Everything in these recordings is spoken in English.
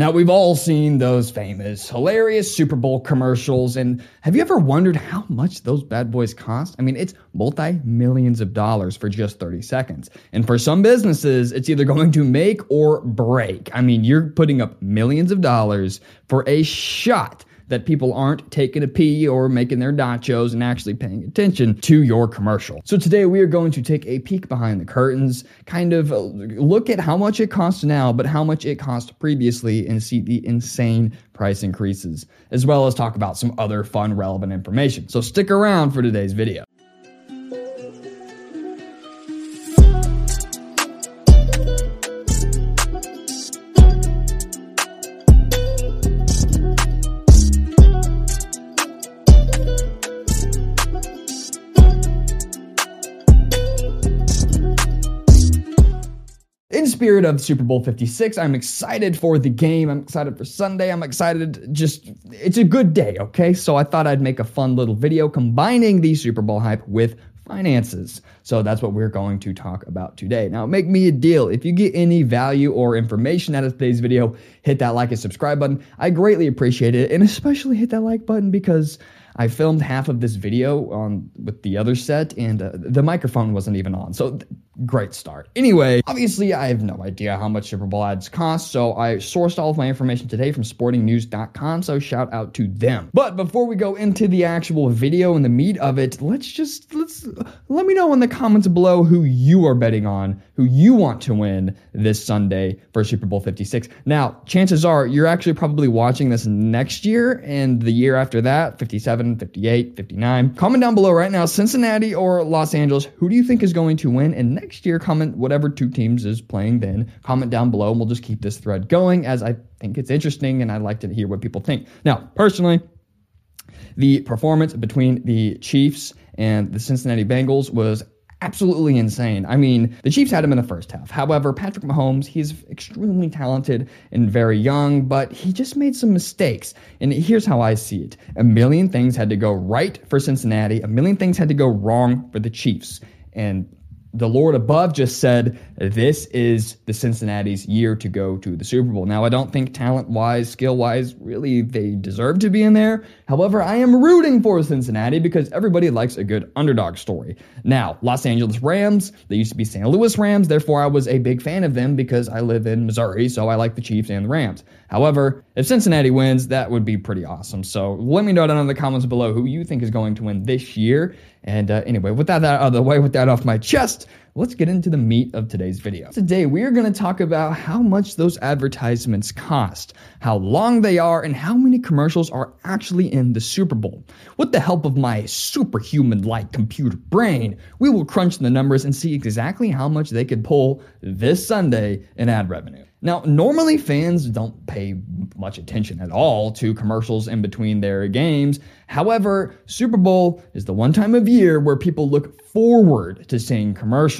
Now, we've all seen those famous, hilarious Super Bowl commercials, and have you ever wondered how much those bad boys cost? I mean, it's multi millions of dollars for just 30 seconds. And for some businesses, it's either going to make or break. I mean, you're putting up millions of dollars for a shot that people aren't taking a pee or making their nachos and actually paying attention to your commercial. So today we are going to take a peek behind the curtains, kind of look at how much it costs now, but how much it cost previously and see the insane price increases, as well as talk about some other fun relevant information. So stick around for today's video. Spirit of Super Bowl 56, I'm excited for the game. I'm excited for Sunday. I'm excited. Just, it's a good day, okay? So I thought I'd make a fun little video combining the Super Bowl hype with finances. So that's what we're going to talk about today. Now, make me a deal. If you get any value or information out of today's video, hit that like and subscribe button. I greatly appreciate it. And especially hit that like button because I filmed half of this video on with the other set and uh, the microphone wasn't even on. So th- great start. Anyway, obviously I have no idea how much Super Bowl ads cost, so I sourced all of my information today from sportingnews.com, so shout out to them. But before we go into the actual video and the meat of it, let's just let's let me know in the comments below who you are betting on, who you want to win this Sunday for Super Bowl 56. Now, chances are you're actually probably watching this next year and the year after that, 57, 58, 59. Comment down below right now Cincinnati or Los Angeles, who do you think is going to win and next next year, comment whatever two teams is playing then. Comment down below, and we'll just keep this thread going as I think it's interesting and I like to hear what people think. Now, personally, the performance between the Chiefs and the Cincinnati Bengals was absolutely insane. I mean, the Chiefs had him in the first half. However, Patrick Mahomes, he's extremely talented and very young, but he just made some mistakes. And here's how I see it a million things had to go right for Cincinnati, a million things had to go wrong for the Chiefs. And the Lord above just said, This is the Cincinnati's year to go to the Super Bowl. Now, I don't think talent wise, skill wise, really they deserve to be in there. However, I am rooting for Cincinnati because everybody likes a good underdog story. Now, Los Angeles Rams, they used to be St. Louis Rams. Therefore, I was a big fan of them because I live in Missouri, so I like the Chiefs and the Rams. However, if Cincinnati wins, that would be pretty awesome. So let me know down in the comments below who you think is going to win this year. And uh, anyway, with that out of the way, with that off my chest, just let's get into the meat of today's video. Today, we are going to talk about how much those advertisements cost, how long they are, and how many commercials are actually in the Super Bowl. With the help of my superhuman like computer brain, we will crunch the numbers and see exactly how much they could pull this Sunday in ad revenue. Now, normally fans don't pay much attention at all to commercials in between their games. However, Super Bowl is the one time of year where people look forward to seeing commercials.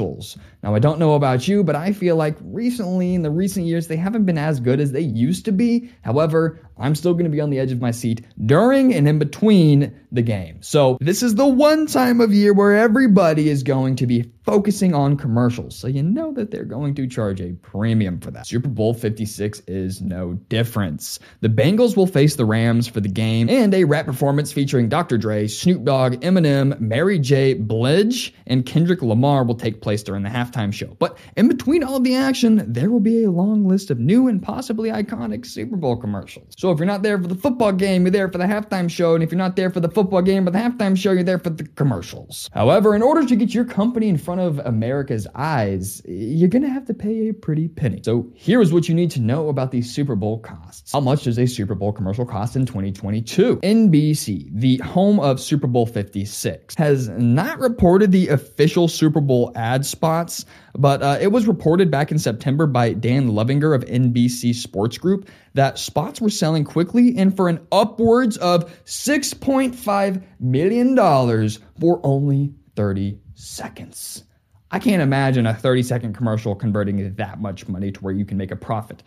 Now, I don't know about you, but I feel like recently, in the recent years, they haven't been as good as they used to be. However, I'm still going to be on the edge of my seat during and in between the game. So, this is the one time of year where everybody is going to be focusing on commercials. So, you know that they're going to charge a premium for that. Super Bowl 56 is no difference. The Bengals will face the Rams for the game, and a rap performance featuring Dr. Dre, Snoop Dogg, Eminem, Mary J. Blige, and Kendrick Lamar will take place during the halftime show. But in between all the action, there will be a long list of new and possibly iconic Super Bowl commercials. So if you're not there for the football game, you're there for the halftime show. And if you're not there for the football game or the halftime show, you're there for the commercials. However, in order to get your company in front of America's eyes, you're going to have to pay a pretty penny. So here's what you need to know about these Super Bowl costs. How much does a Super Bowl commercial cost in 2022? NBC, the home of Super Bowl 56, has not reported the official Super Bowl ad spots but uh, it was reported back in September by Dan Lovinger of NBC Sports Group that spots were selling quickly and for an upwards of $6.5 million for only 30 seconds. I can't imagine a 30 second commercial converting that much money to where you can make a profit.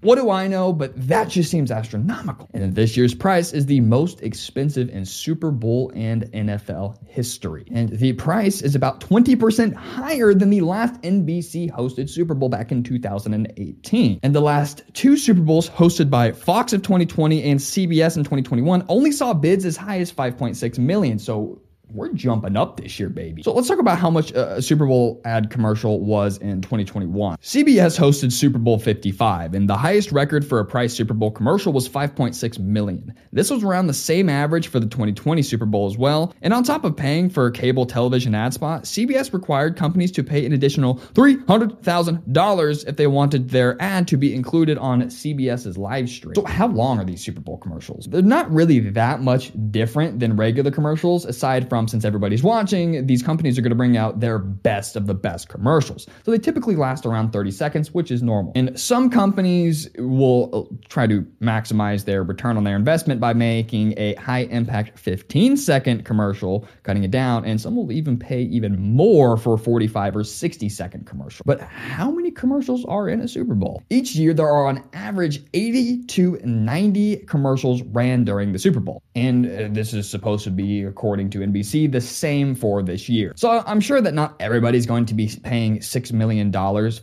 What do I know? But that just seems astronomical. And this year's price is the most expensive in Super Bowl and NFL history. And the price is about 20% higher than the last NBC hosted Super Bowl back in 2018. And the last two Super Bowls hosted by Fox of 2020 and CBS in 2021 only saw bids as high as 5.6 million. So we're jumping up this year, baby. So let's talk about how much a Super Bowl ad commercial was in 2021. CBS hosted Super Bowl 55, and the highest record for a price Super Bowl commercial was 5.6 million. This was around the same average for the 2020 Super Bowl as well. And on top of paying for a cable television ad spot, CBS required companies to pay an additional $300,000 if they wanted their ad to be included on CBS's live stream. So how long are these Super Bowl commercials? They're not really that much different than regular commercials aside from from since everybody's watching, these companies are going to bring out their best of the best commercials. So they typically last around 30 seconds, which is normal. And some companies will uh, try to maximize their return on their investment by making a high impact 15 second commercial, cutting it down, and some will even pay even more for a 45 or 60 second commercial. But how many commercials are in a Super Bowl? Each year, there are on average 80 to 90 commercials ran during the Super Bowl. And uh, this is supposed to be, according to NBC see the same for this year. So I'm sure that not everybody's going to be paying $6 million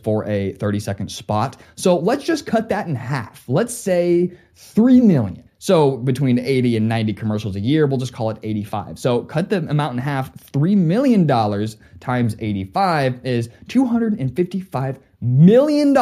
for a 30 second spot. So let's just cut that in half. Let's say 3 million. So between 80 and 90 commercials a year, we'll just call it 85. So cut the amount in half. $3 million times 85 is $255 million.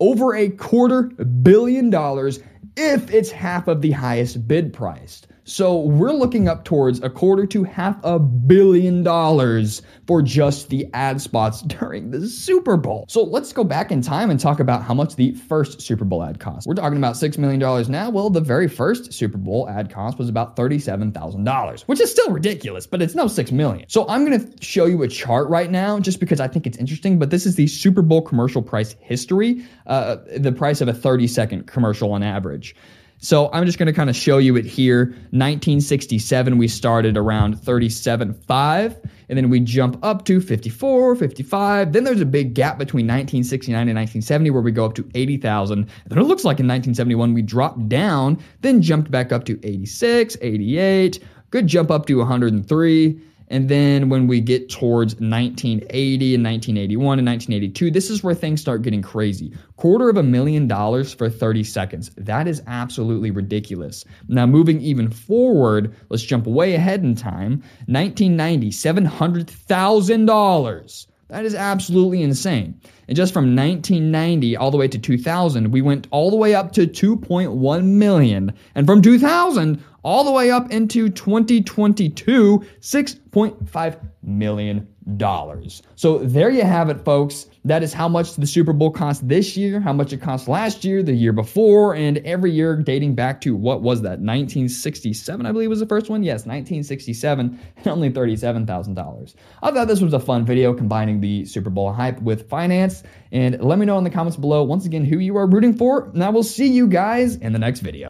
Over a quarter billion dollars if it's half of the highest bid priced. So we're looking up towards a quarter to half a billion dollars for just the ad spots during the Super Bowl. So let's go back in time and talk about how much the first Super Bowl ad cost. We're talking about $6 million now. Well, the very first Super Bowl ad cost was about $37,000, which is still ridiculous, but it's no 6 million. So I'm going to show you a chart right now just because I think it's interesting, but this is the Super Bowl commercial price history, uh, the price of a 30 second commercial on average. So I'm just going to kind of show you it here. 1967, we started around 37.5, and then we jump up to 54, 55. Then there's a big gap between 1969 and 1970 where we go up to 80,000. Then it looks like in 1971 we dropped down, then jumped back up to 86, 88, good jump up to 103. And then when we get towards 1980 and 1981 and 1982, this is where things start getting crazy. Quarter of a million dollars for 30 seconds. That is absolutely ridiculous. Now, moving even forward, let's jump way ahead in time. 1990, $700,000. That is absolutely insane. And just from 1990 all the way to 2000, we went all the way up to 2.1 million. And from 2000 all the way up into 2022, 6.5 million dollars. So there you have it, folks. That is how much the Super Bowl cost this year, how much it cost last year, the year before, and every year dating back to what was that? 1967, I believe was the first one. Yes, 1967, and only $37,000. I thought this was a fun video combining the Super Bowl hype with finance. And let me know in the comments below once again who you are rooting for. And I will see you guys in the next video.